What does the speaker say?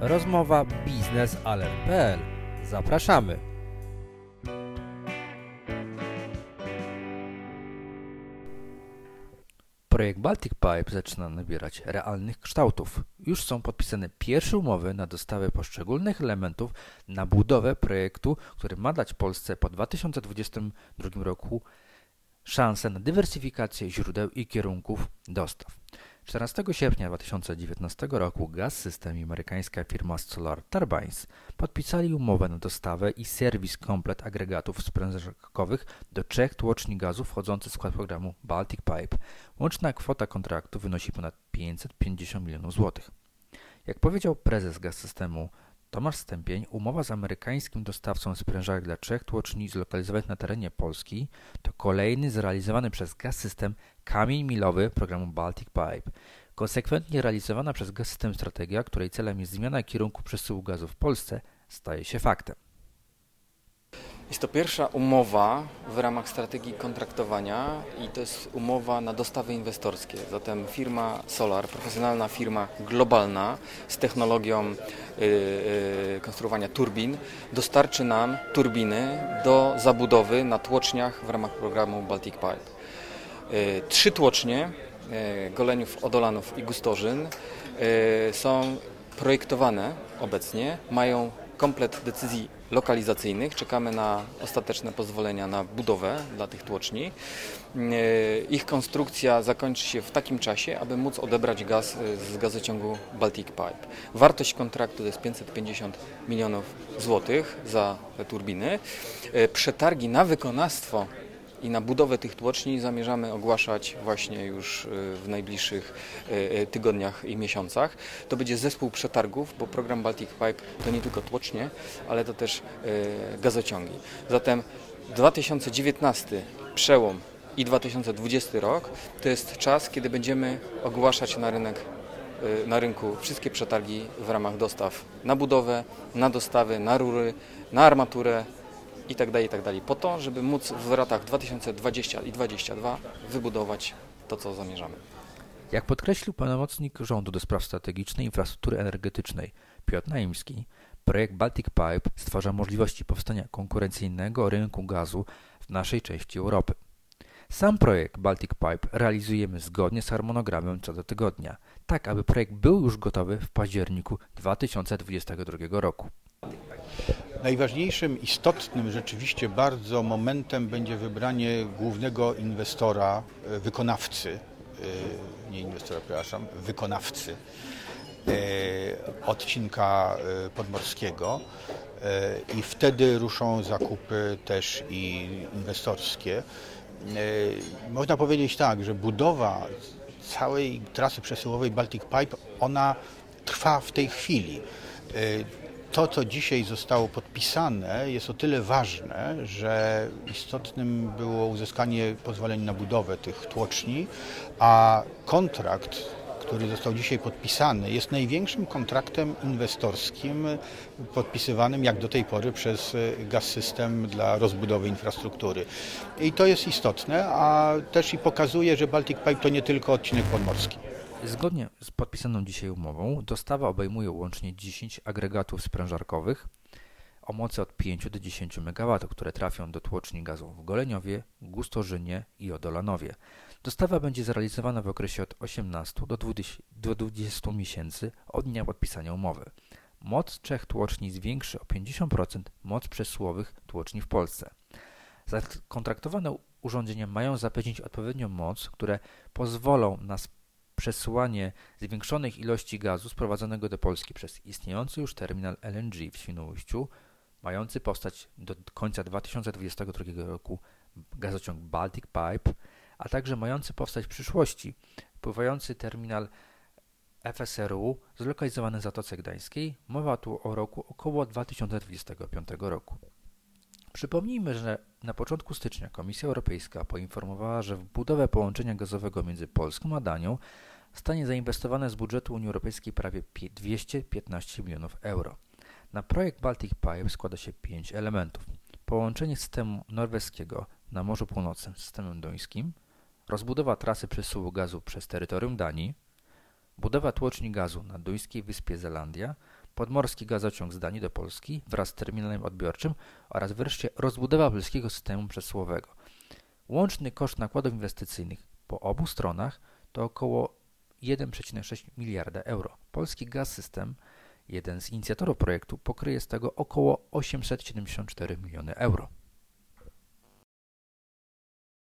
Rozmowa biznesalert.pl. Zapraszamy. Projekt Baltic Pipe zaczyna nabierać realnych kształtów. Już są podpisane pierwsze umowy na dostawę poszczególnych elementów na budowę projektu, który ma dać Polsce po 2022 roku szansę na dywersyfikację źródeł i kierunków dostaw. 14 sierpnia 2019 roku Gaz System i amerykańska firma Solar Turbines podpisali umowę na dostawę i serwis komplet agregatów sprężarkowych do trzech tłoczni gazu wchodzących w skład programu Baltic Pipe. Łączna kwota kontraktu wynosi ponad 550 milionów złotych. Jak powiedział prezes Gaz Systemu Tomasz Stępień, umowa z amerykańskim dostawcą sprężarek dla trzech tłoczni zlokalizowanych na terenie Polski to kolejny zrealizowany przez Gaz System kamień milowy programu Baltic Pipe. Konsekwentnie realizowana przez Gaz System strategia, której celem jest zmiana kierunku przesyłu gazu w Polsce, staje się faktem. Jest to pierwsza umowa w ramach strategii kontraktowania i to jest umowa na dostawy inwestorskie. Zatem firma Solar, profesjonalna firma globalna z technologią yy, yy, konstruowania turbin, dostarczy nam turbiny do zabudowy na tłoczniach w ramach programu Baltic Pipe. Yy, trzy tłocznie Goleniów, Odolanów i Gustorzyn są projektowane obecnie, mają komplet decyzji lokalizacyjnych. Czekamy na ostateczne pozwolenia na budowę dla tych tłoczni. E, ich konstrukcja zakończy się w takim czasie, aby móc odebrać gaz e, z gazociągu Baltic Pipe. Wartość kontraktu to jest 550 milionów złotych za te turbiny. E, przetargi na wykonawstwo i na budowę tych tłoczni zamierzamy ogłaszać właśnie już y, w najbliższych y, y, tygodniach i miesiącach. To będzie zespół przetargów, bo program Baltic Pipe to nie tylko tłocznie, ale to też gazociągi. Zatem 2019 przełom i 2020 rok to jest czas, kiedy będziemy ogłaszać na rynek na rynku wszystkie przetargi w ramach dostaw na budowę, na dostawy, na rury, na armaturę, i tak dalej, tak dalej, po to, żeby móc w latach 2020 i 2022 wybudować to, co zamierzamy. Jak podkreślił pełnomocnik rządu do spraw strategicznej infrastruktury energetycznej Piotr Naimski, projekt Baltic Pipe stwarza możliwości powstania konkurencyjnego rynku gazu w naszej części Europy. Sam projekt Baltic Pipe realizujemy zgodnie z harmonogramem co do tygodnia, tak aby projekt był już gotowy w październiku 2022 roku. Najważniejszym, istotnym rzeczywiście bardzo momentem będzie wybranie głównego inwestora, e, wykonawcy, e, nie inwestora, przepraszam, wykonawcy e, odcinka podmorskiego i wtedy ruszą zakupy też i inwestorskie. Można powiedzieć tak, że budowa całej trasy przesyłowej Baltic Pipe, ona trwa w tej chwili to, co dzisiaj zostało podpisane, jest o tyle ważne, że istotnym było uzyskanie pozwoleń na budowę tych tłoczni, a kontrakt, który został dzisiaj podpisany, jest największym kontraktem inwestorskim podpisywanym jak do tej pory przez Gaz System dla rozbudowy infrastruktury. I to jest istotne, a też i pokazuje, że Baltic Pipe to nie tylko odcinek podmorski. Zgodnie z podpisaną dzisiaj umową, dostawa obejmuje łącznie 10 agregatów sprężarkowych o mocy od 5 do 10 MW, które trafią do tłoczni gazu w Goleniowie, Gustorzynie i Odolanowie. Dostawa będzie zrealizowana w okresie od 18 do 20, do 20 miesięcy od dnia podpisania umowy. Moc trzech tłoczni zwiększy o 50% moc przesyłowych tłoczni w Polsce. Zakontraktowane urządzenia mają zapewnić odpowiednią moc, które pozwolą na przesyłanie zwiększonych ilości gazu sprowadzonego do Polski przez istniejący już terminal LNG w Świnoujściu, mający powstać do końca 2022 roku gazociąg Baltic Pipe, a także mający powstać w przyszłości pływający terminal FSRU zlokalizowany w Zatoce Gdańskiej. Mowa tu o roku około 2025 roku. Przypomnijmy, że na początku stycznia Komisja Europejska poinformowała, że w budowę połączenia gazowego między Polską a Danią stanie zainwestowane z budżetu Unii Europejskiej prawie 215 milionów euro. Na projekt Baltic Pipe składa się pięć elementów. Połączenie systemu norweskiego na Morzu Północnym z systemem duńskim, rozbudowa trasy przesyłu gazu przez terytorium Danii, budowa tłoczni gazu na duńskiej wyspie Zelandia, podmorski gazociąg z Danii do Polski wraz z terminalem odbiorczym oraz wreszcie rozbudowa polskiego systemu przesyłowego. Łączny koszt nakładów inwestycyjnych po obu stronach to około 1,6 miliarda euro. Polski Gaz System, jeden z inicjatorów projektu, pokryje z tego około 874 miliony euro.